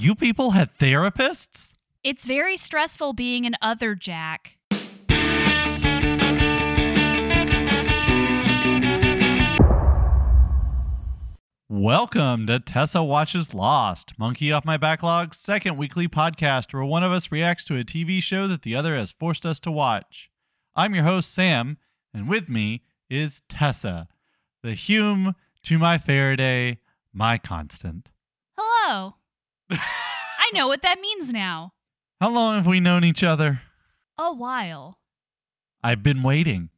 You people had therapists? It's very stressful being an other Jack. Welcome to Tessa Watches Lost, Monkey Off My Backlog's second weekly podcast where one of us reacts to a TV show that the other has forced us to watch. I'm your host, Sam, and with me is Tessa, the Hume to my Faraday, my constant. Hello. I know what that means now. How long have we known each other? A while. I've been waiting,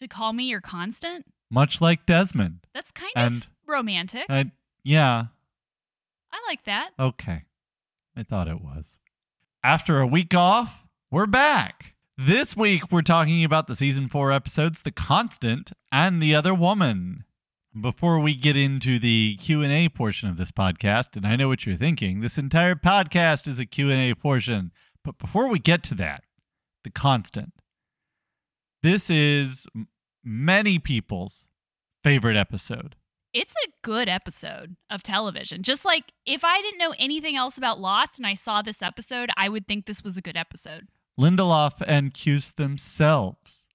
To call me your constant? much like Desmond. That's kind And of romantic. I, yeah, I like that. Okay. I thought it was. After a week off, we're back. This week we're talking about the season 4 episodes The Constant and The Other Woman. Before we get into the Q&A portion of this podcast, and I know what you're thinking, this entire podcast is a Q&A portion. But before we get to that, The Constant. This is many people's favorite episode. It's a good episode of television. Just like if I didn't know anything else about Lost and I saw this episode, I would think this was a good episode. Lindelof and Cuse themselves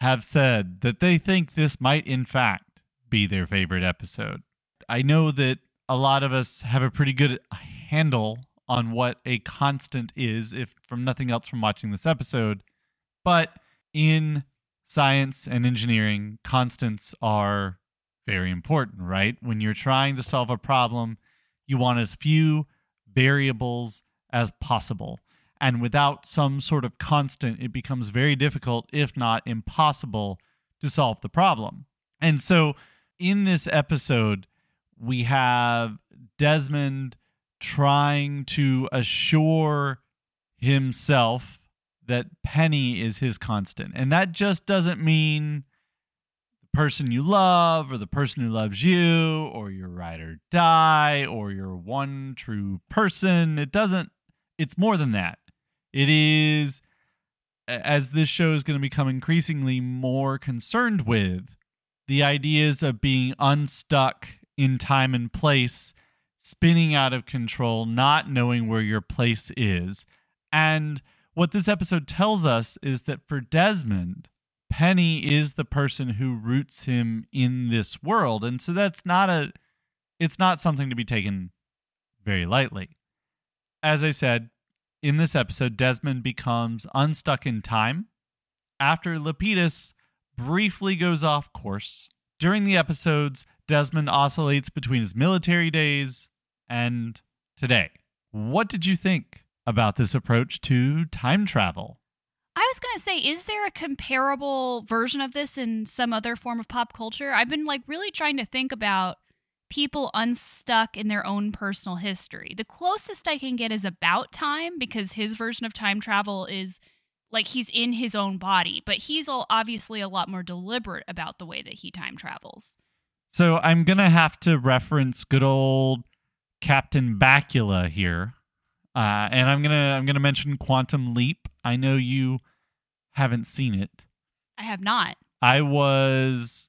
have said that they think this might, in fact, be their favorite episode. I know that a lot of us have a pretty good handle on what a constant is, if from nothing else from watching this episode. But in science and engineering, constants are very important, right? When you're trying to solve a problem, you want as few variables as possible. And without some sort of constant, it becomes very difficult, if not impossible, to solve the problem. And so in this episode, we have Desmond trying to assure himself that Penny is his constant. And that just doesn't mean the person you love or the person who loves you or your ride or die or your one true person. It doesn't, it's more than that. It is, as this show is going to become increasingly more concerned with, the ideas of being unstuck in time and place, spinning out of control, not knowing where your place is. And what this episode tells us is that for Desmond, Penny is the person who roots him in this world. And so that's not a it's not something to be taken very lightly. As I said, in this episode, Desmond becomes unstuck in time after Lapidus briefly goes off course. During the episodes, Desmond oscillates between his military days and today. What did you think about this approach to time travel? I was going to say, is there a comparable version of this in some other form of pop culture? I've been like really trying to think about people unstuck in their own personal history. The closest I can get is about time because his version of time travel is like he's in his own body, but he's all obviously a lot more deliberate about the way that he time travels. So I'm gonna have to reference good old Captain Bakula here, uh, and I'm gonna I'm gonna mention Quantum Leap. I know you haven't seen it. I have not. I was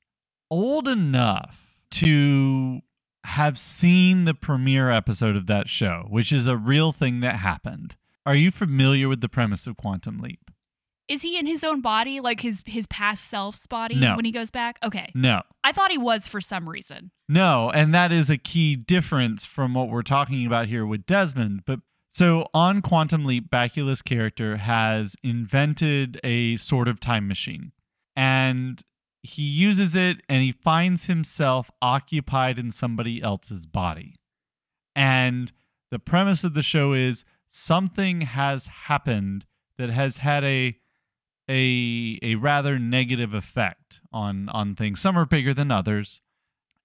old enough to have seen the premiere episode of that show, which is a real thing that happened. Are you familiar with the premise of Quantum Leap? Is he in his own body, like his his past self's body No. when he goes back? Okay. No. I thought he was for some reason. No, and that is a key difference from what we're talking about here with Desmond. But so on Quantum Leap, Bakula's character has invented a sort of time machine. And he uses it and he finds himself occupied in somebody else's body. And the premise of the show is something has happened that has had a a a rather negative effect on on things. Some are bigger than others.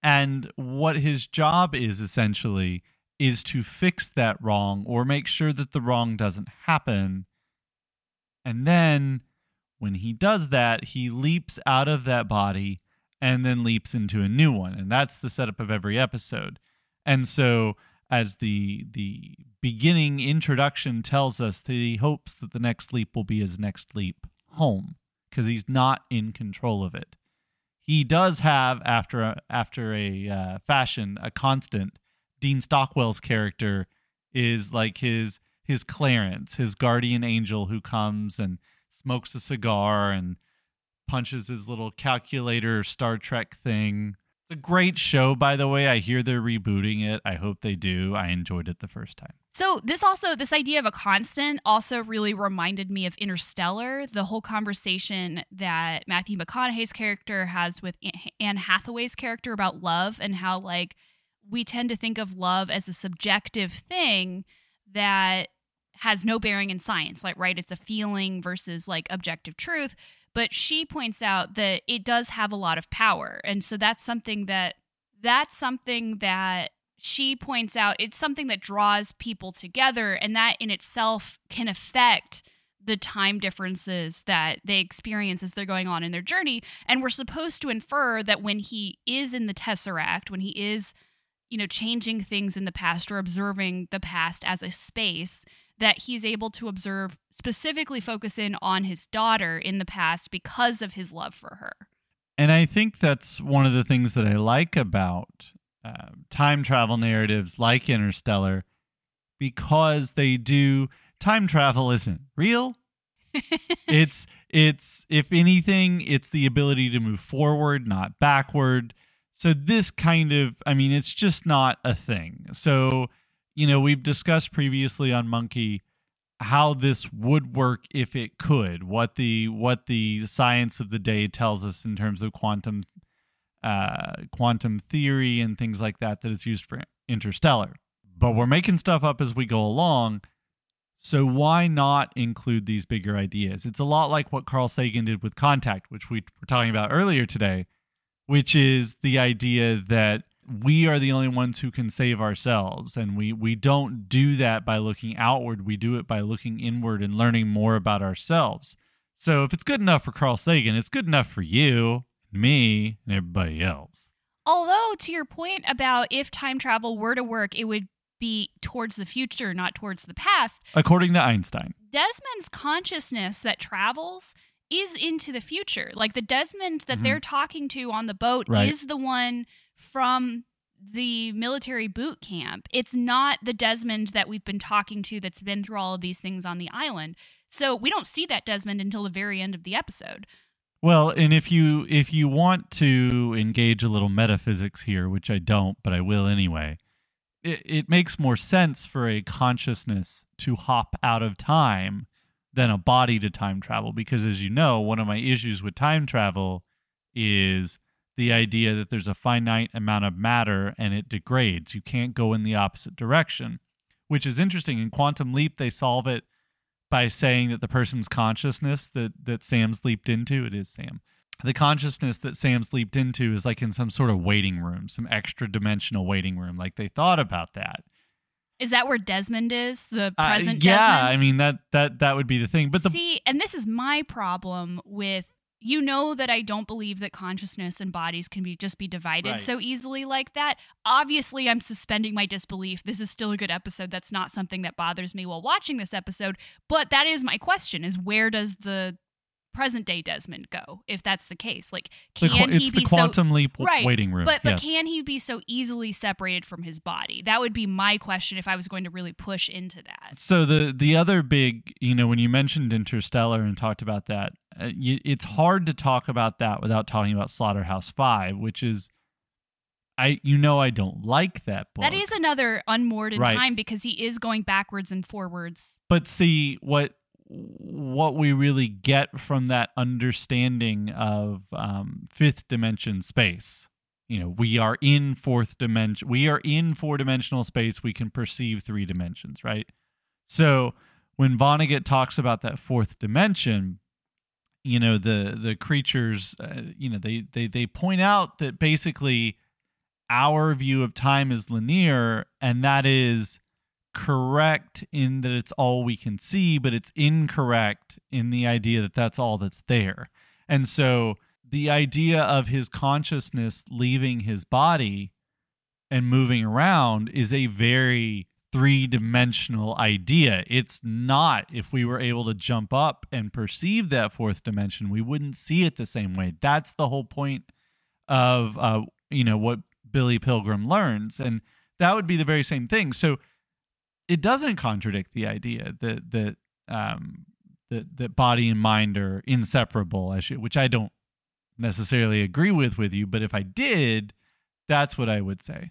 And what his job is essentially is to fix that wrong or make sure that the wrong doesn't happen. And then when he does that, he leaps out of that body and then leaps into a new one. And that's the setup of every episode. And so as the the beginning introduction tells us that he hopes that the next leap will be his next leap home because he's not in control of it he does have after a, after a uh, fashion a constant Dean Stockwell's character is like his his Clarence, his guardian angel who comes and smokes a cigar and punches his little calculator Star Trek thing. It's a great show, by the way. I hear they're rebooting it. I hope they do. I enjoyed it the first time. So this also this idea of a constant also really reminded me of Interstellar, the whole conversation that Matthew McConaughey's character has with Anne Hathaway's character about love and how like we tend to think of love as a subjective thing that has no bearing in science like right it's a feeling versus like objective truth. But she points out that it does have a lot of power. And so that's something that that's something that she points out it's something that draws people together and that in itself can affect the time differences that they experience as they're going on in their journey. And we're supposed to infer that when he is in the tesseract when he is you know changing things in the past or observing the past as a space that he's able to observe specifically focus in on his daughter in the past because of his love for her. And i think that's one of the things that i like about uh, time travel narratives like Interstellar because they do time travel isn't real. it's it's if anything, it's the ability to move forward, not backward. So this kind of, I mean, it's just not a thing. So you know, we've discussed previously on Monkey how this would work if it could what the what the science of the day tells us in terms of quantum uh, quantum theory and things like that that is used for interstellar. But we're making stuff up as we go along. So why not include these bigger ideas? It's a lot like what Carl Sagan did with Contact, which we were talking about earlier today, which is the idea that we are the only ones who can save ourselves and we we don't do that by looking outward we do it by looking inward and learning more about ourselves so if it's good enough for carl sagan it's good enough for you me and everybody else. Although, to your point about if time travel were to work, it would be towards the future, not towards the past. According to Einstein, Desmond's consciousness that travels is into the future. Like the Desmond that mm-hmm. they're talking to on the boat right. is the one from the military boot camp. It's not the Desmond that we've been talking to that's been through all of these things on the island. So we don't see that Desmond until the very end of the episode. Well, and if you if you want to engage a little metaphysics here, which I don't, but I will anyway, it, it makes more sense for a consciousness to hop out of time than a body to time travel because as you know, one of my issues with time travel is the idea that there's a finite amount of matter and it degrades. You can't go in the opposite direction, which is interesting. In Quantum Leap, they solve it by saying that the person's consciousness that that Sam's leaped into, it is Sam. The consciousness that Sam's leaped into is like in some sort of waiting room, some extra dimensional waiting room. Like they thought about that. Is that where Desmond is? The uh, present uh, yeah, Desmond? I mean that that that would be the thing. But the See, and this is my problem with you know that I don't believe that consciousness and bodies can be just be divided right. so easily like that. Obviously, I'm suspending my disbelief. This is still a good episode. That's not something that bothers me while watching this episode, but that is my question is where does the present day Desmond go if that's the case? Like, can the, he it's be the quantum so, leap right, waiting room? But but yes. can he be so easily separated from his body? That would be my question if I was going to really push into that. So the the other big, you know, when you mentioned Interstellar and talked about that, uh, you, it's hard to talk about that without talking about Slaughterhouse Five, which is. I, you know, I don't like that book. That is another unmoored in right. time because he is going backwards and forwards. But see, what what we really get from that understanding of um, fifth dimension space. You know, we are in fourth dimension. We are in four dimensional space. We can perceive three dimensions, right? So when Vonnegut talks about that fourth dimension, you know the the creatures, uh, you know they they they point out that basically our view of time is linear, and that is correct in that it's all we can see, but it's incorrect in the idea that that's all that's there. And so the idea of his consciousness leaving his body and moving around is a very three dimensional idea. It's not, if we were able to jump up and perceive that fourth dimension, we wouldn't see it the same way. That's the whole point of, uh, you know, what Billy Pilgrim learns. And that would be the very same thing. So it doesn't contradict the idea that that um that that body and mind are inseparable, which I don't necessarily agree with with you, but if I did, that's what I would say.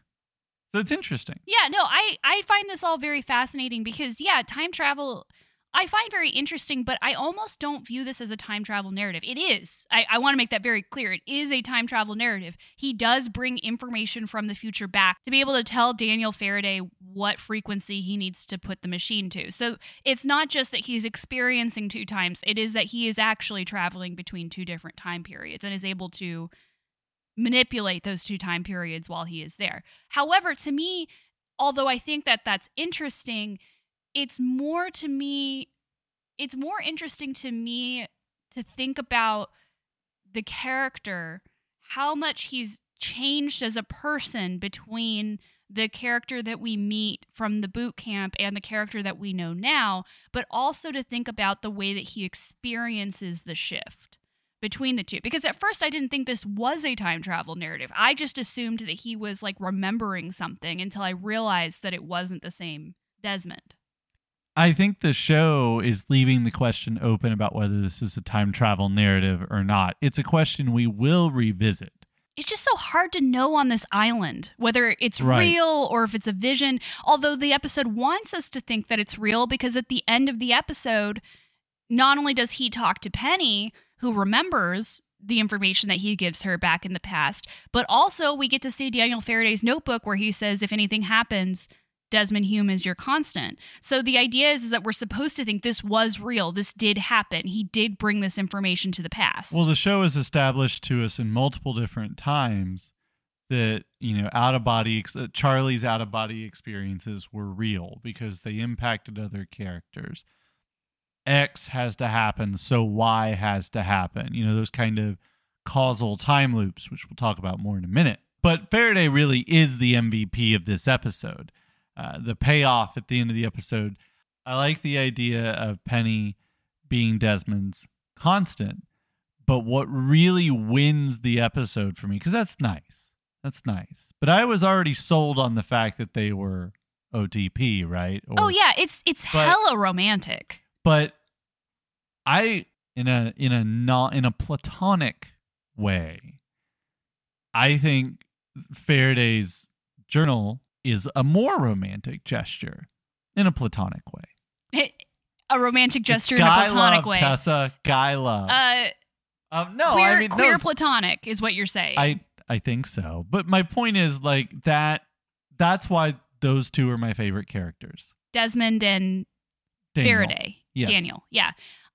So it's interesting. Yeah, no, I I find this all very fascinating because yeah, time travel I find very interesting, but I almost don't view this as a time travel narrative. It is. I, I want to make that very clear. It is a time travel narrative. He does bring information from the future back to be able to tell Daniel Faraday what frequency he needs to put the machine to. So it's not just that he's experiencing two times, it is that he is actually traveling between two different time periods and is able to manipulate those two time periods while he is there. However, to me, although I think that that's interesting, it's more to me it's more interesting to me to think about the character how much he's changed as a person between the character that we meet from the boot camp and the character that we know now, but also to think about the way that he experiences the shift between the two. Because at first I didn't think this was a time travel narrative. I just assumed that he was like remembering something until I realized that it wasn't the same Desmond. I think the show is leaving the question open about whether this is a time travel narrative or not. It's a question we will revisit. It's just so hard to know on this island whether it's Right. real or if it's a vision. Although the episode wants us to think that it's real because at the end of the episode, not only does he talk to Penny, who remembers the information that he gives her back in the past, but also we get to see Daniel Faraday's notebook where he says, if anything happens, Desmond Hume is your constant. So the idea is, is that we're supposed to think this was real. This did happen. He did bring this information to the past. Well, the show has established to us in multiple different times that, you know, out of body, Charlie's out of body experiences were real because they impacted other characters. X has to happen, so Y has to happen. You know, those kind of causal time loops, which we'll talk about more in a minute. But Faraday really is the MVP of this episode. Uh, the payoff at the end of the episode. I like the idea of Penny being Desmond's constant, but what really wins the episode for me, because that's nice. That's nice. But I was already sold on the fact that they were OTP, right? Or- oh yeah, it's it's But- hella romantic. but I in a in a not in a platonic way, I think Faraday's journal is a more romantic gesture in a platonic way. a romantic gesture in a platonic love, way. Tessa, guy love. Uh, um, no, queer, I mean queer those- platonic is what you're saying. I I think so. But my point is like that. That's why those two are my favorite characters. Desmond and Daniel. Faraday. Yes. Daniel. Yeah.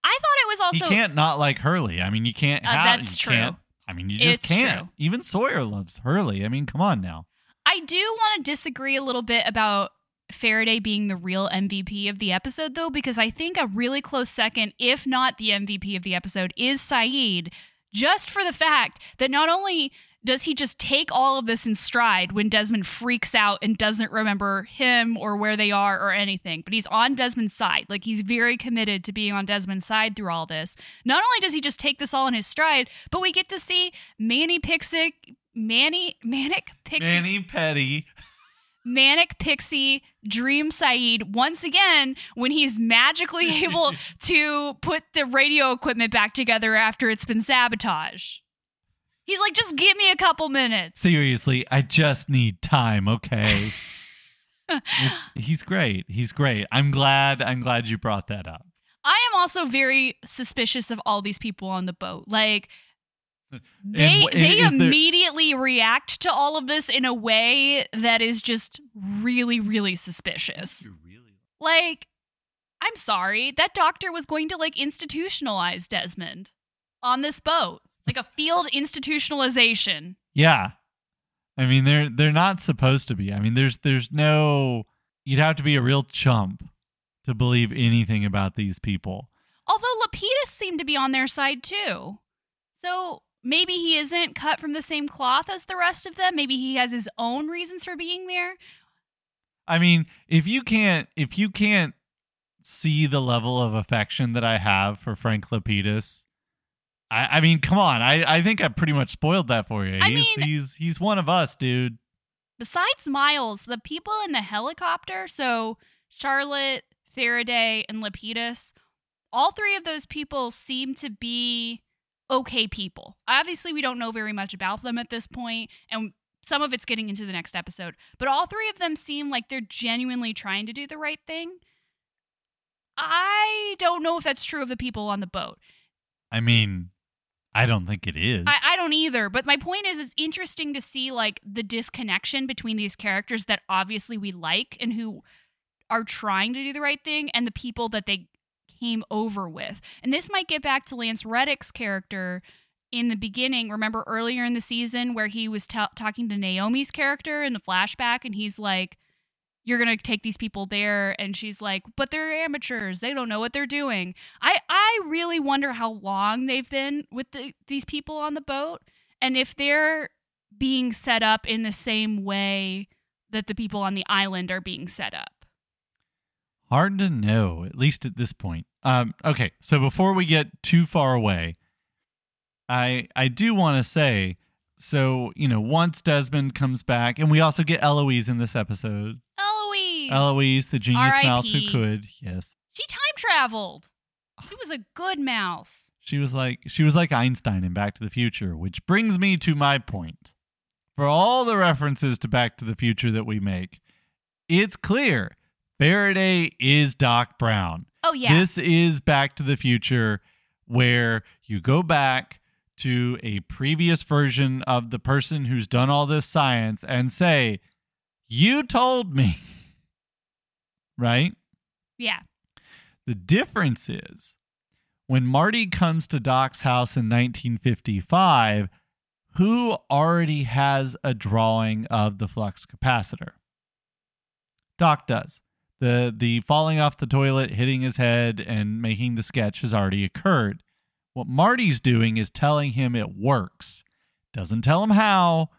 I thought it was also you can't not like Hurley. I mean, you can't Uh, have. that's you true. Can't, I mean, you just It's can't. true. Even Sawyer loves Hurley. I mean, come on now. I do want to disagree a little bit about Faraday being the real MVP of the episode, though, because I think a really close second, if not the MVP of the episode, is Sayid, just for the fact that not only does he just take all of this in stride when Desmond freaks out and doesn't remember him or where they are or anything, but he's on Desmond's side. Like he's very committed to being on Desmond's side through all this. Not only does he just take this all in his stride, but we get to see Manny Pixic, Manny, Manic Pixie. Manny Petty. Manic Pixie Dream Sayid once again when he's magically able to put the radio equipment back together after it's been sabotaged. He's like, just give me a couple minutes. Seriously, I just need time. Okay. he's great. He's great. I'm glad. I'm glad you brought that up. I am also very suspicious of all these people on the boat. Like, they wh- they is there- immediately react to all of this in a way that is just really, really suspicious. You're really. Like, I'm sorry, that doctor was going to like institutionalize Desmond on this boat, like a field institutionalization. Yeah. I mean, they're they're not supposed to be. I mean, there's there's no. You'd have to be a real chump to believe anything about these people. Although Lapidus seemed to be on their side too. So maybe he isn't cut from the same cloth as the rest of them. Maybe he has his own reasons for being there. I mean, if you can't if you can't see the level of affection that I have for Frank Lapidus, I, I mean, come on. I, I think I pretty much spoiled that for you. I He's mean- he's he's one of us, dude. besides Miles, the people in the helicopter, so Charlotte, Faraday, and Lapidus, all three of those people seem to be okay people. Obviously, we don't know very much about them at this point, and some of it's getting into the next episode, but all three of them seem like they're genuinely trying to do the right thing. I don't know if that's true of the people on the boat. I mean, I don't think it is. I, I don't either. But my point is, it's interesting to see like the disconnection between these characters that obviously we like and who are trying to do the right thing and the people that they came over with. And this might get back to Lance Reddick's character in the beginning. Remember earlier in the season where he was t- talking to Naomi's character in the flashback and he's like, you're to take these people there and she's like but they're amateurs they don't know what they're doing i i really wonder how long they've been with the, these people on the boat and if they're being set up in the same way that the people on the island are being set up hard to know at least at this point um okay so before we get too far away i i do want to say so you know once desmond comes back and we also get eloise in this episode. Eloise! Eloise the genius mouse who could yes. She time traveled. She was a good mouse. She was like she was like einstein in back to the future which brings me to my point. For all the references to back to the future that we make it's clear faraday is doc brown oh yeah This is Back to the Future, where you go back to a previous version of the person who's done all this science and say, You told me. right? yeah The difference is when Marty comes to Doc's house in 1955, who already has a drawing of the flux capacitor? Doc does. The the falling off the toilet, hitting his head and making the sketch has already occurred. What Marty's doing is telling him it works. Doesn't tell him how.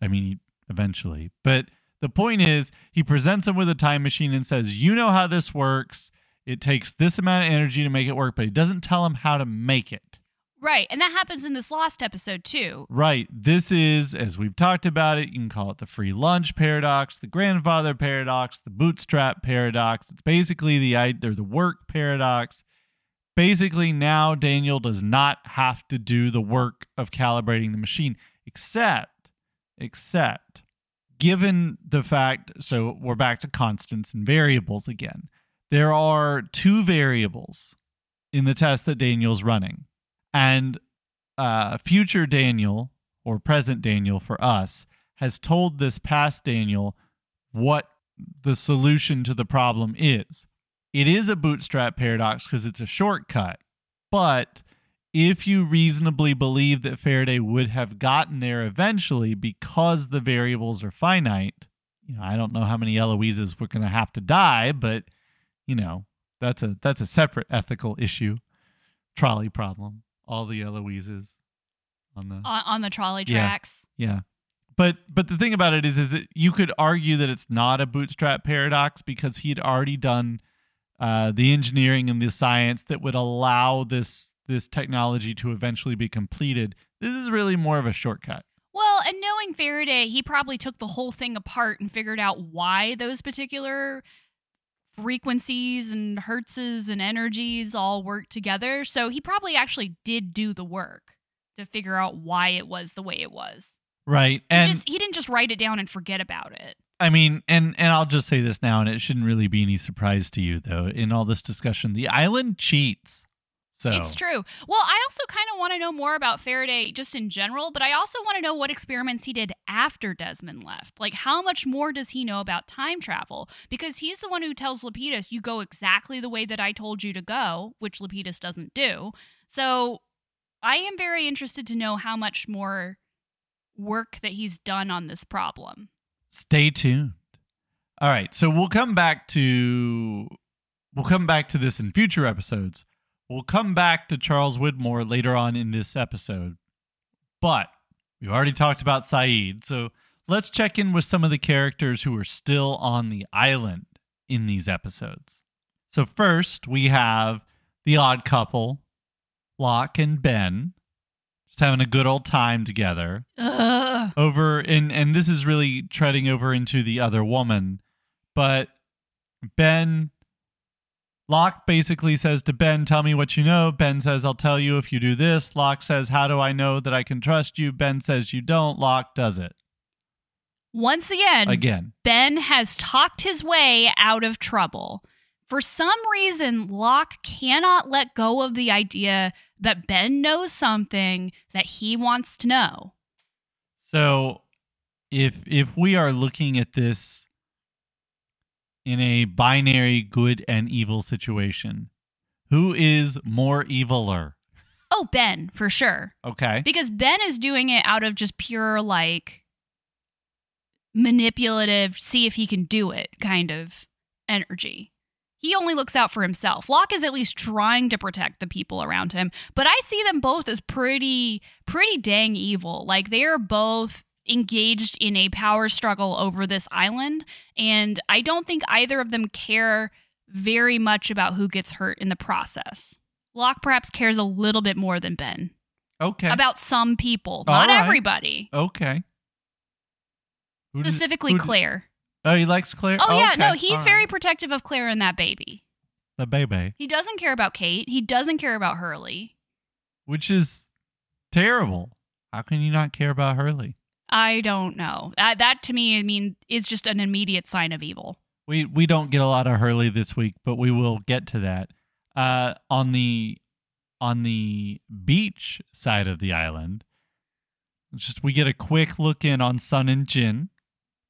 I mean, eventually. But the point is, he presents him with a time machine and says, "You know how this works. It takes this amount of energy to make it work, but he doesn't tell him how to make it." Right and that happens in this lost episode too Right. This is, as we've talked about it, you can call it the free lunch paradox, the grandfather paradox, the bootstrap paradox. It's basically the or the work paradox. Basically, now Daniel does not have to do the work of calibrating the machine, except, except, given the fact. So we're back to constants and variables again. There are two variables in the test that Daniel's running, and uh, future Daniel or present Daniel for us has told this past Daniel what the solution to the problem is. It is a bootstrap paradox because it's a shortcut, but if you reasonably believe that Faraday would have gotten there eventually because the variables are finite, you know, I don't know how many Eloises we're going to have to die, but you know, that's a that's a separate ethical issue. Trolley problem. All the Eloises on the on, on the trolley Yeah. tracks yeah. But but the thing about it is is it you could argue that it's not a bootstrap paradox because he had already done uh, the engineering and the science that would allow this this technology to eventually be completed. This is really more of a shortcut. Well, and knowing Faraday, he probably took the whole thing apart and figured out why those particular frequencies and hertzes and energies all work together. So he probably actually did do the work to figure out why it was the way it was. Right. He, And just, he didn't just write it down and forget about it. I mean, and and I'll just say this now, and it shouldn't really be any surprise to you, though. In all this discussion, the island cheats. So It's true. Well, I also kind of want to know more about Faraday just in general, but I also want to know what experiments he did after Desmond left. Like, how much more does he know about time travel? Because he's the one who tells Lapidus, you go exactly the way that I told you to go, which Lapidus doesn't do. So I am very interested to know how much more work that he's done on this problem. stay tuned. All right, so we'll come back to we'll come back to this in future episodes. We'll come back to Charles Widmore later on in this episode. But we've already talked about Sayid, so let's check in with some of the characters who are still on the island in these episodes. So first, we have the odd couple, Locke and Ben, just having a good old time together Ugh. over and and this is really treading over into the other woman but ben Locke basically says to Ben, Tell me what you know. Ben says, I'll tell you if you do this. Locke says, How do I know that I can trust you? Ben says, You don't. Locke does it. Once again, Again. Ben has talked his way out of trouble. For some reason, Locke cannot let go of the idea that Ben knows something that he wants to know. So if if we are looking at this in a binary good and evil situation, who is more eviler? Oh, Ben, for sure. Okay. Because Ben is doing it out of just pure, like, manipulative, see if he can do it kind of energy. He only looks out for himself. Locke is at least trying to protect the people around him, but I see them both as pretty, pretty dang evil. Like, they are both engaged in a power struggle over this island, and I don't think either of them care very much about who gets hurt in the process. Locke perhaps cares a little bit more than Ben Okay. about some people, All not right. everybody. okay. Who does- Specifically, who d- Claire. Oh, he likes Claire. Oh, yeah, no, he's All right. very protective of Claire and that baby. the baby, He doesn't care about Kate. He doesn't care about Hurley. which is terrible. How can you not care about Hurley? I don't know. That, that to me, I mean, is just an immediate sign of evil. We we don't get a lot of Hurley this week, but we will get to that. Uh, on the on the beach side of the island, just we get a quick look in on Sun and Jin.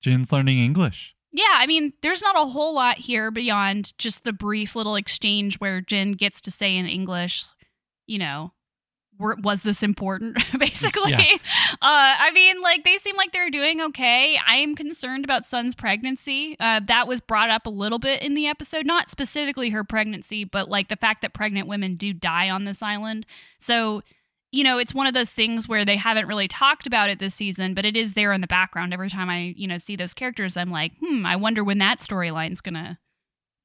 Jin's learning English. Yeah, I mean, there's not a whole lot here beyond just the brief little exchange where Jin gets to say in English, you know, were, was this important, basically. Yeah. Uh, I mean, like, they seem like they're doing okay. I am concerned about Sun's pregnancy. Uh, that was brought up a little bit in the episode, not specifically her pregnancy, but like the fact that pregnant women do die on this island. So, you know, it's one of those things where they haven't really talked about it this season, but it is there in the background. Every time I, you know, see those characters, I'm like, hmm, I wonder when that storyline's gonna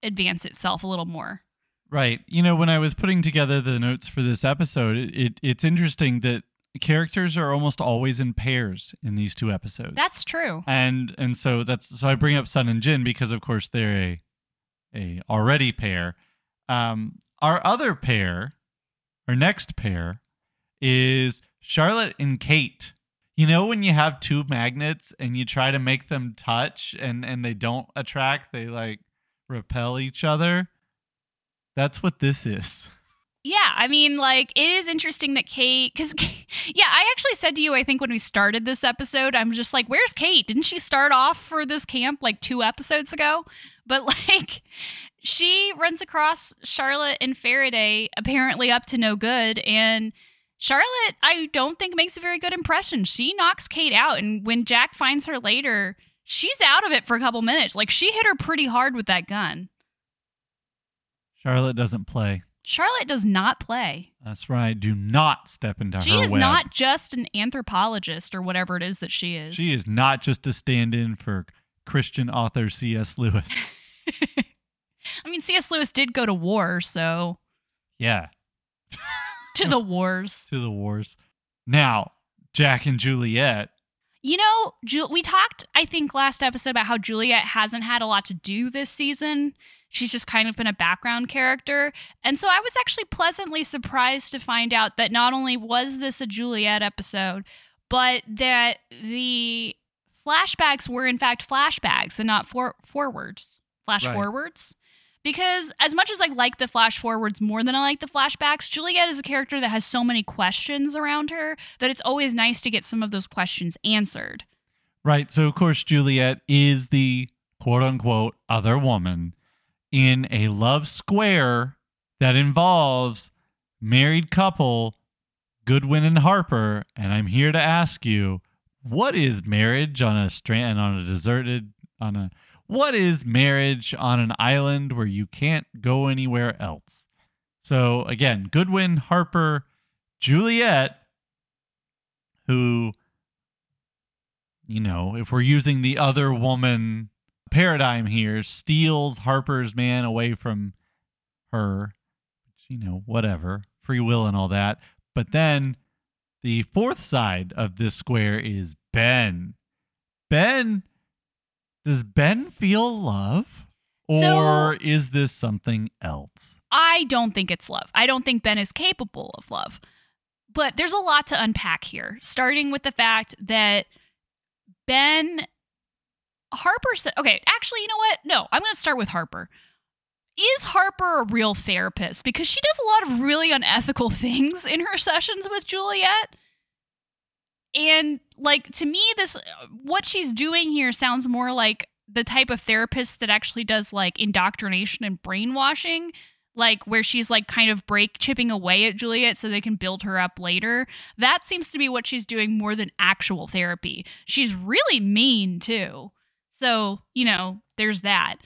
advance itself a little more. Right. You know, when I was putting together the notes for this episode, it, it it's interesting that characters are almost always in pairs in these two episodes. That's true. and and so that's so I bring up Sun and Jin because of course they're a a already pair. Um, our other pair, our next pair, is Charlotte and Kate. You know when you have two magnets and you try to make them touch and and they don't attract, they like repel each other. That's what this is. Yeah, I mean, like, it is interesting that Kate, because, yeah, I actually said to you, I think when we started this episode, I'm just like, where's Kate? Didn't she start off for this camp like two episodes ago? But, like, she runs across Charlotte and Faraday, apparently up to no good. And Charlotte, I don't think makes a very good impression. She knocks Kate out. And when Jack finds her later, she's out of it for a couple minutes. Like, she hit her pretty hard with that gun. Charlotte doesn't play. Charlotte does not play. That's right. Do not step into She her She is web. not just an anthropologist or whatever it is that she is. She is not just a stand-in for Christian author C.S. Lewis. I mean, C.S. Lewis did go to war, so yeah, to the wars. to the wars. Now, Jack and Juliet. You know, Ju- we talked, I think, last episode about how Juliet hasn't had a lot to do this season. She's just kind of been a background character. And so I was actually pleasantly surprised to find out that not only was this a Juliet episode, but that the flashbacks were in fact flashbacks and not for- forwards. Flash Right. forwards. Because as much as I like the flash forwards more than I like the flashbacks, Juliet is a character that has so many questions around her that it's always nice to get some of those questions answered. Right. So, of course, Juliet is the quote unquote other woman in a love square that involves married couple Goodwin and Harper. And I'm here to ask you, what is marriage on a strand on a deserted on a what is marriage on an island where you can't go anywhere else? So again, Goodwin, Harper, Juliet, who you know, if we're using the other woman paradigm here, steals Harper's man away from her, you know, whatever, free will and all that. But then The fourth side of this square is Ben. Ben, does Ben feel love? Or So- is this something else? I don't think it's love. I don't think Ben is capable of love. But there's a lot to unpack here, starting with the fact that Ben Harper said, okay, actually, you know what? No, I'm going to start with Harper. Is Harper a real therapist? Because she does a lot of really unethical things in her sessions with Juliet. And like to me this what she's doing here sounds more like the type of therapist that actually does like indoctrination and brainwashing like where she's like kind of break chipping away at Juliet so they can build her up later. That seems to be what she's doing more than actual therapy. She's really mean too. So, you know, there's that.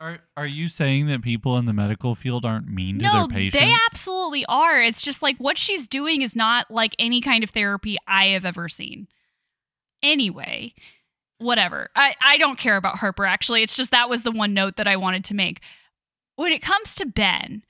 Are are you saying that people in the medical field aren't mean to No, their patients? they absolutely are. It's just like what she's doing is not like any kind of therapy I have ever seen. Anyway, whatever. I, I don't care about Harper, actually. It's just that was the one note that I wanted to make. When it comes to Ben,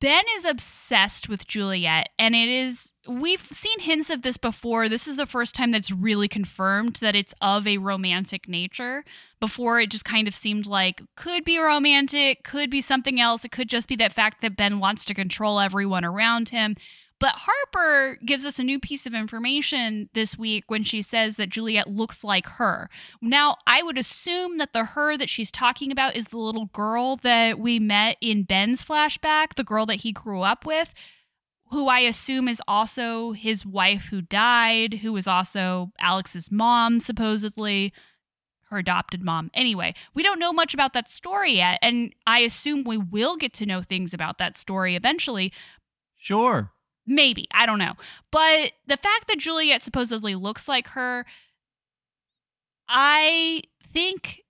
Ben is obsessed with Juliet, and it is. We've seen hints of this before. This is the first time that's really confirmed that it's of a romantic nature. Before, it just kind of seemed like could be romantic, could be something else. It could just be that fact that Ben wants to control everyone around him. But Harper gives us a new piece of information this week when she says that Juliet looks like her. Now, I would assume that the her that she's talking about is the little girl that we met in Ben's flashback, the girl that he grew up with, who I assume is also his wife who died, who was also Alex's mom, supposedly. Her adopted mom. Anyway, we don't know much about that story yet, and I assume we will get to know things about that story eventually. Sure. Maybe. I don't know. But the fact that Juliet supposedly looks like her, I think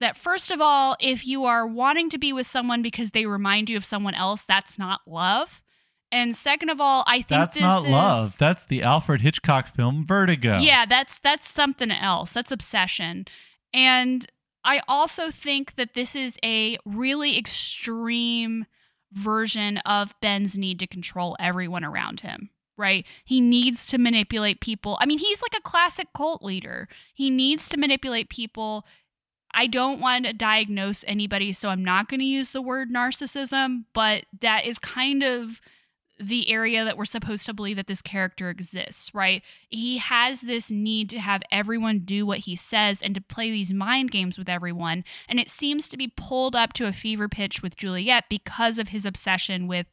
that first of all, if you are wanting to be with someone because they remind you of someone else, that's not love. And second of all, I think That's this not is, love. That's the Alfred Hitchcock film Vertigo. Yeah, that's that's something else. That's obsession. And I also think that this is a really extreme version of Ben's need to control everyone around him, right? He needs to manipulate people. I mean, he's like a classic cult leader. He needs to manipulate people. I don't want to diagnose anybody, so I'm not going to use the word narcissism, but that is kind of the area that we're supposed to believe that this character exists, right? He has this need to have everyone do what he says and to play these mind games with everyone. And it seems to be pulled up to a fever pitch with Juliet because of his obsession with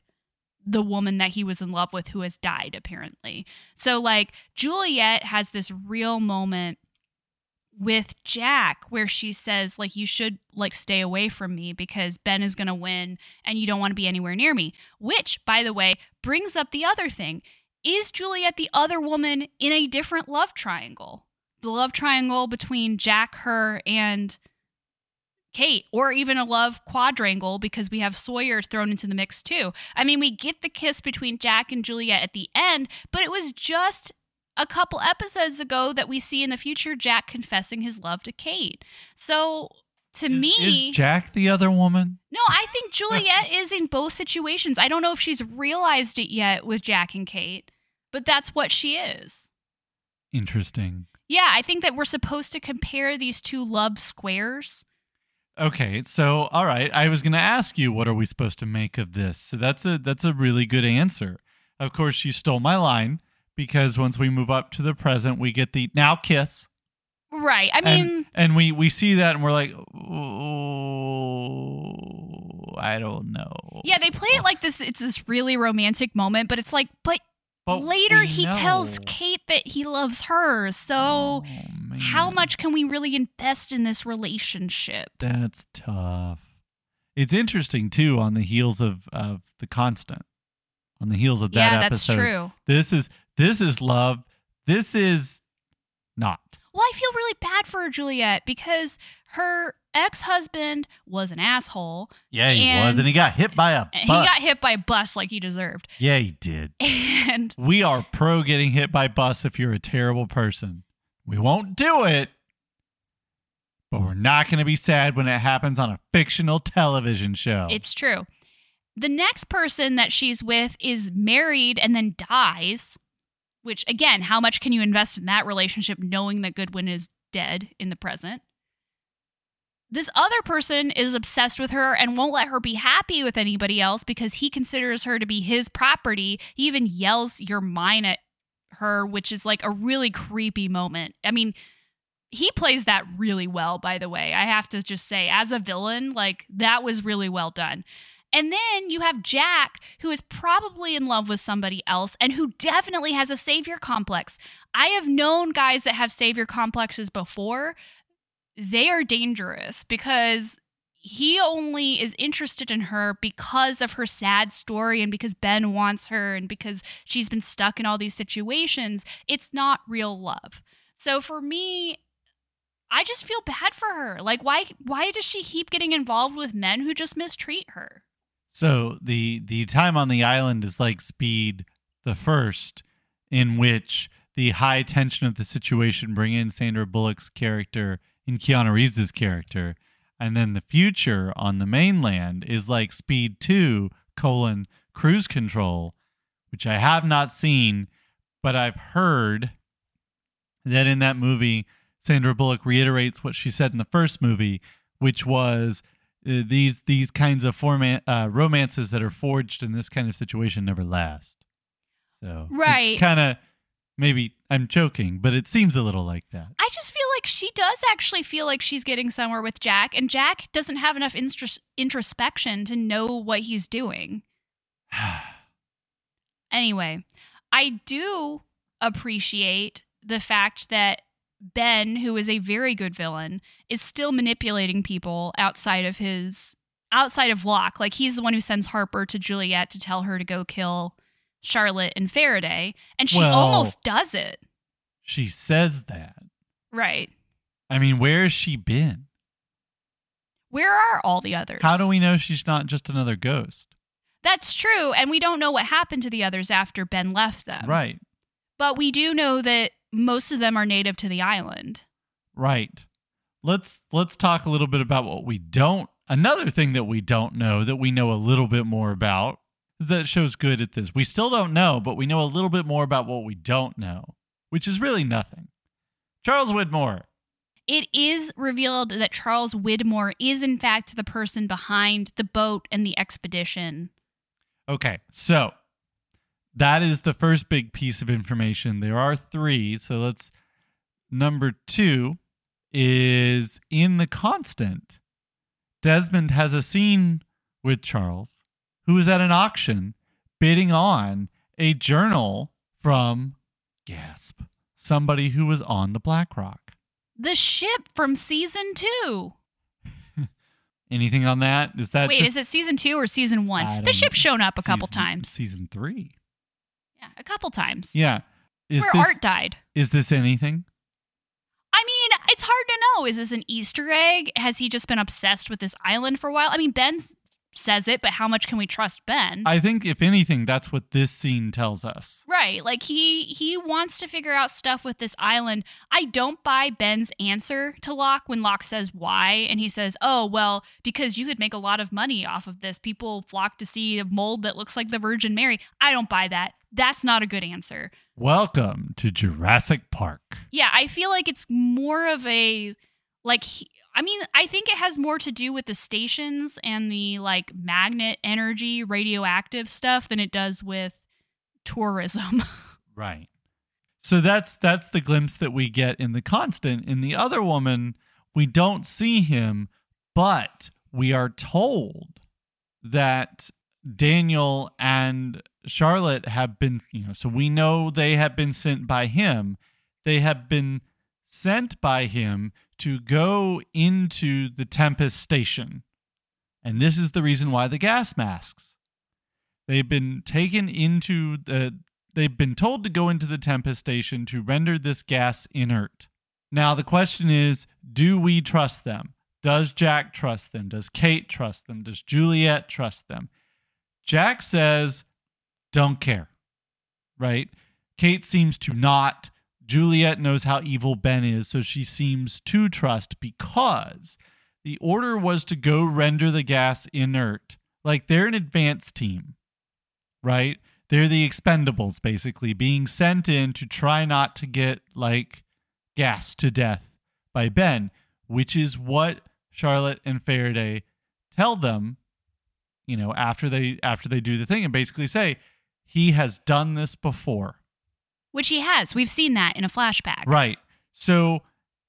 the woman that he was in love with who has died, apparently. So, like, Juliet has this real moment with Jack where she says like you should like stay away from me because Ben is going to win and you don't want to be anywhere near me which by the way brings up the other thing. Is Juliet the other woman in a different love triangle? The love triangle between Jack her and Kate or even a love quadrangle because we have Sawyer thrown into the mix too. I mean we get the kiss between Jack and Juliet at the end but it was just a couple episodes ago that we see in the future Jack confessing his love to Kate. So to Is- me, is Jack the other woman? no, I think Juliet is in both situations. I don't know if she's realized it yet with Jack and Kate, but that's what she is. Interesting. Yeah, I think that we're supposed to compare these two love squares. Okay, so all right, I was going to ask you what are we supposed to make of this. So that's a that's a really good answer. Of course, you stole my line because once we move up to the present, we get the now kiss. Right. I mean, and we we see that and we're like, "Oh, I don't know." yeah, they play it like this it's this really romantic moment, but it's like but, But later he tells. Kate that he loves her. So Oh, how much can we really invest in this relationship? That's tough. It's interesting too on the heels of of the constant. On the heels of that yeah, that's episode. true. This is this is love. This is not. Well, I feel really bad for Juliet because her ex-husband was an asshole. Yeah, he And- was, and he got hit by a bus. He got hit by a bus like he deserved. Yeah, he did. And We are pro getting hit by bus if you're a terrible person. We won't do it, but we're not going to be sad when it happens on a fictional television show. it's true. The next person that she's with is married and then dies. Which again, how much can you invest in that relationship knowing that Goodwin is dead in the present? This other person is obsessed with her and won't let her be happy with anybody else because he considers her to be his property. He even yells, You're mine at her, which is like a really creepy moment. I mean, he plays that really well, by the way. I have to just say, as a villain, like that was really well done. And then you have Jack, who is probably in love with somebody else and who definitely has a savior complex. I have known guys that have savior complexes before. They are dangerous because he only is interested in her because of her sad story and because Ben wants her and because she's been stuck in all these situations. It's not real love. So for me, I just feel bad for her. Like why why does she keep getting involved with men who just mistreat her? So the the time on the island is like Speed the first, in which the high tension of the situation bring in Sandra Bullock's character and Keanu Reeves' character, and then the future on the mainland is like Speed Two colon Cruise Control, which I have not seen, but I've heard that in that movie Sandra Bullock reiterates what she said in the first movie, which was uh, these these kinds of format uh, romances that are forged in this kind of situation never last. So right, kind of maybe I'm joking, but it seems a little like that. I just feel like she does actually feel like she's getting somewhere with Jack, and Jack doesn't have enough intros- introspection to know what he's doing. anyway, I do appreciate the fact that Ben, who is a very good villain, is still manipulating people outside of his outside of Locke. Like he's the one who sends Harper to Juliet to tell her to go kill Charlotte and Faraday, and she Well- almost does it. She says that. Right. I mean, where has she been? Where are all the others? How do we know she's not just another ghost? That's true, and we don't know what happened to the others after Ben left them. Right. But we do know that most of them are native to the island. Right. Let's let's talk a little bit about what we don't. Another thing that we don't know that we know a little bit more about that show's good at this. We still don't know, but we know a little bit more about what we don't know, which is really nothing. Charles Widmore. It is revealed that Charles Widmore is, in fact, the person behind the boat and the expedition. Okay, so that is the first big piece of information. There are three. So let's. Number two is in the constant. Desmond has a scene with Charles, who is at an auction bidding on a journal from Gasp, somebody who was on the Black Rock. The ship from season two. Anything on that? Is that Wait, just, is it season two or season one? The ship's shown up a couple times. Season three. Yeah, a couple times. Yeah. Is Where this Arzt died. is this anything? I mean, it's hard to know. Is this an Easter egg? Has he just been obsessed with this island for a while? I mean, Ben says it, but how much can we trust Ben? I think if anything, that's what this scene tells us. Right. Like he he wants to figure out stuff with this island. I don't buy Ben's answer to Locke when Locke says why and he says, "Oh, well, because you could make a lot of money off of this. People flock to see a mold that looks like the Virgin Mary." I don't buy that. That's not a good answer. Welcome to Jurassic Park. Yeah, I feel like it's more of a like he, I mean, I think it has more to do with the stations and the like magnet energy radioactive stuff than it does with tourism. Right. So that's that's the glimpse that we get in the constant. In the other woman, we don't see him, but we are told that Daniel and Charlotte have been, you know, so we know they have been sent by him. They have been sent by him to go into the Tempest station. And this is the reason why the gas masks. They've been taken into the they've been told to go into the Tempest station to render this gas inert. Now the question is, do we trust them? Does Jack trust them? Does Kate trust them? Does Juliet trust them? Jack says, don't care. Right? Kate seems to not. Juliet knows how evil Ben is, so she seems to trust because the order was to go render the gas inert. Like they're an advanced team, right? They're the expendables, basically, being sent in to try not to get like gassed to death by Ben, which is what Charlotte and Faraday tell them, you know, after they after they do the thing and basically say, he has done this before. Which he has. We've seen that in a flashback. Right. So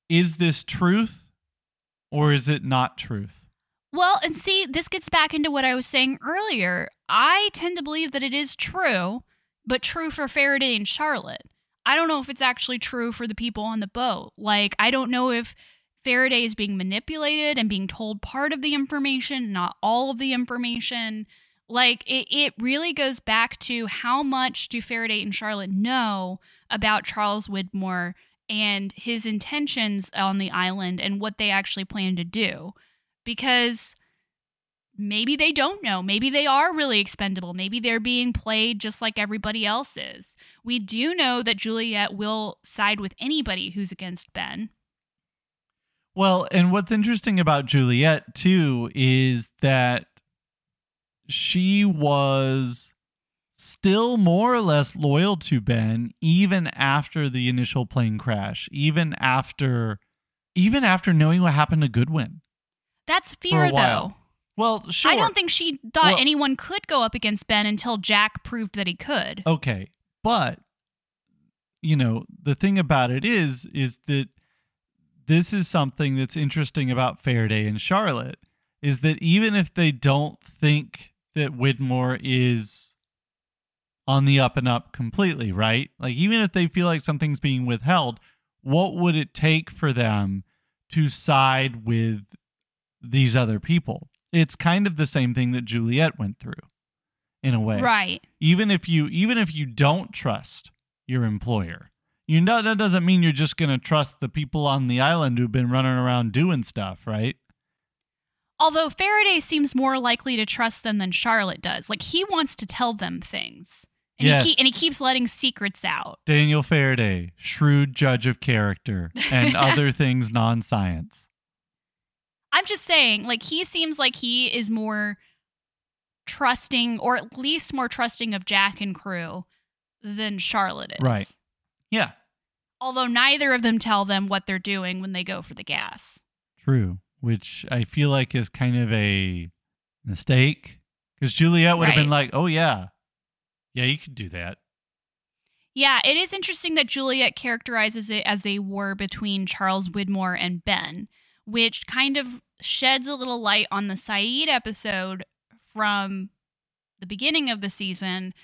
is this truth or is it not truth? Well, and see, this gets back into what I was saying earlier. I tend to believe that it is true, but true for Faraday and Charlotte. I don't know if it's actually true for the people on the boat. Like, I don't know if Faraday is being manipulated and being told part of the information, not all of the information. Like, it, it really goes back to how much do Faraday and Charlotte know about Charles Widmore and his intentions on the island and what they actually plan to do. Because maybe they don't know. Maybe they are really expendable. Maybe they're being played just like everybody else is. We do know that Juliet will side with anybody who's against Ben. Well, and what's interesting about Juliet too is that she was still more or less loyal to Ben even after the initial plane crash, even after even after knowing what happened to Goodwin. That's fear, though. Well, sure. I don't think she thought Well- anyone could go up against Ben until Jack proved that he could. Okay, but you know, the thing about it is is that this is something that's interesting about Faraday and Charlotte is that even if they don't think that Widmore is on the up and up completely, right? Like even if they feel like something's being withheld, what would it take for them to side with these other people? It's kind of the same thing that Juliet went through in a way Right. even if you even if you don't trust your employer you know that doesn't mean you're just going to trust the people on the island who've been running around doing stuff right Although Faraday seems more likely to trust them than Charlotte does. Like he wants to tell them things. And, Yes. he, keep, and he keeps letting secrets out. daniel faraday shrewd judge of character and other things non-science I'm just saying, like, he seems like he is more trusting, or at least more trusting of Jack and crew than Charlotte is. Right. yeah Although neither of them tell them what they're doing when they go for the gas. true which i feel like is kind of a mistake. Because juliet would have been like oh yeah. Yeah you could do that. Yeah, it is interesting that Juliet characterizes it as a war between Charles Widmore and Ben, which kind of sheds a little light on the Sayid episode from the beginning of the season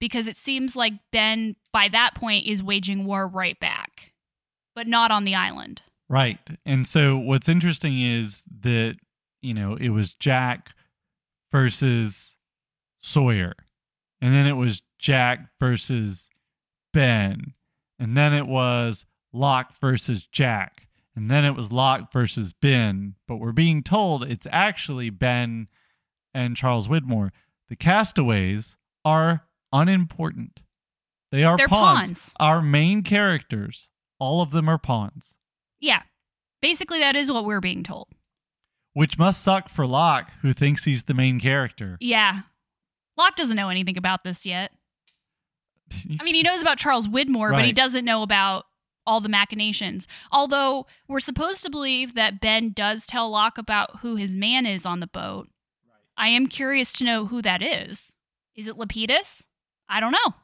because it seems like Ben, by that point, is waging war right back, but not on the island. Right. And so what's interesting is that, you know, it was Jack versus Sawyer. And then it was Jack versus Ben. And then it was Locke versus Jack. And then it was Locke versus Ben. But we're being told it's actually Ben and Charles Widmore. The castaways are unimportant. They are pawns. pawns. Our main characters, all of them are pawns. Yeah, basically, that is what we're being told. Which must suck for Locke, who thinks he's the main character. Yeah. Locke doesn't know anything about this yet. I mean, he knows about Charles Widmore, but he doesn't know about all the machinations. Although we're supposed to believe that Ben does tell Locke about who his man is on the boat. I am curious to know who that is. Is it Lapidus? I don't know.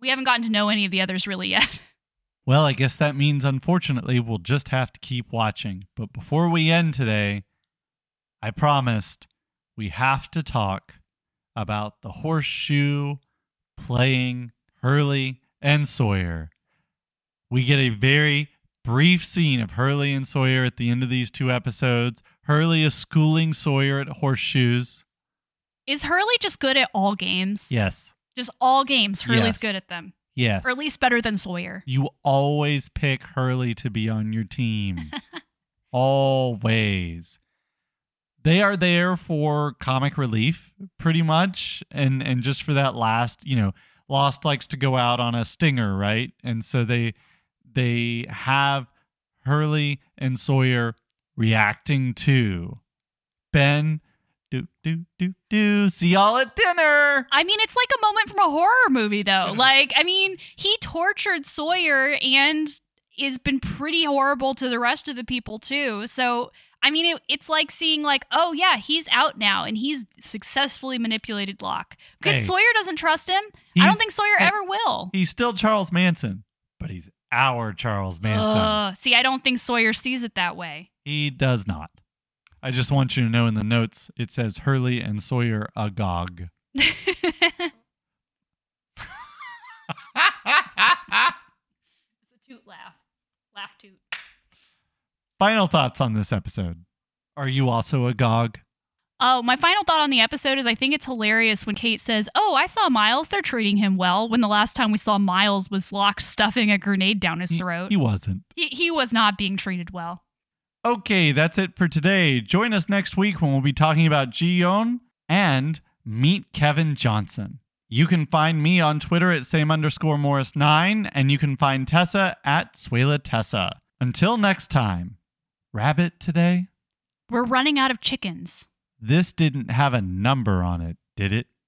We haven't gotten to know any of the others really yet. Well, I guess that means, unfortunately, we'll just have to keep watching. But before we end today, I promised we have to talk about the horseshoe playing Hurley and Sawyer. We get a very brief scene of Hurley and Sawyer at the end of these two episodes. Hurley is schooling Sawyer at horseshoes. Is Hurley just good at all games? Yes. Just all games. Hurley's Yes. good at them. Yes. Or at least better than Sawyer. You always pick Hurley to be on your team. always. They are there for comic relief, pretty much, and and just for that last, you know, Lost likes to go out on a stinger, right? And so they they have Hurley and Sawyer reacting to Ben do, do, do, do. See y'all at dinner. I mean, it's like a moment from a horror movie, though. Mm-hmm. like, I mean, he tortured Sawyer and has been pretty horrible to the rest of the people, too. So, I mean, it, it's like seeing, like, oh, yeah, he's out now and he's successfully manipulated Locke. Because Hey. Sawyer doesn't trust him. I don't think Sawyer ever will. He's still Charles Manson, but he's our Charles Manson. See, I don't think Sawyer sees it that way. He does not. I just want you to know in the notes it says Hurley and Sawyer agog. It's a toot laugh. Laugh toot. Final thoughts on this episode. Are you also agog? Oh, my final thought on the episode is I think it's hilarious when Kate says, Oh, I saw Miles. They're treating him well. When the last time we saw Miles was Locke stuffing a grenade down his He- throat. He wasn't. He, he was not being treated well. Okay, that's it for today. Join us next week when we'll be talking about Ji-yeon and meet Kevin Johnson. You can find me on Twitter at same underscore Morris9, and you can find Tessa at Suela Tessa. Until next time, rabbit today? We're running out of chickens. This didn't have a number on it, did it?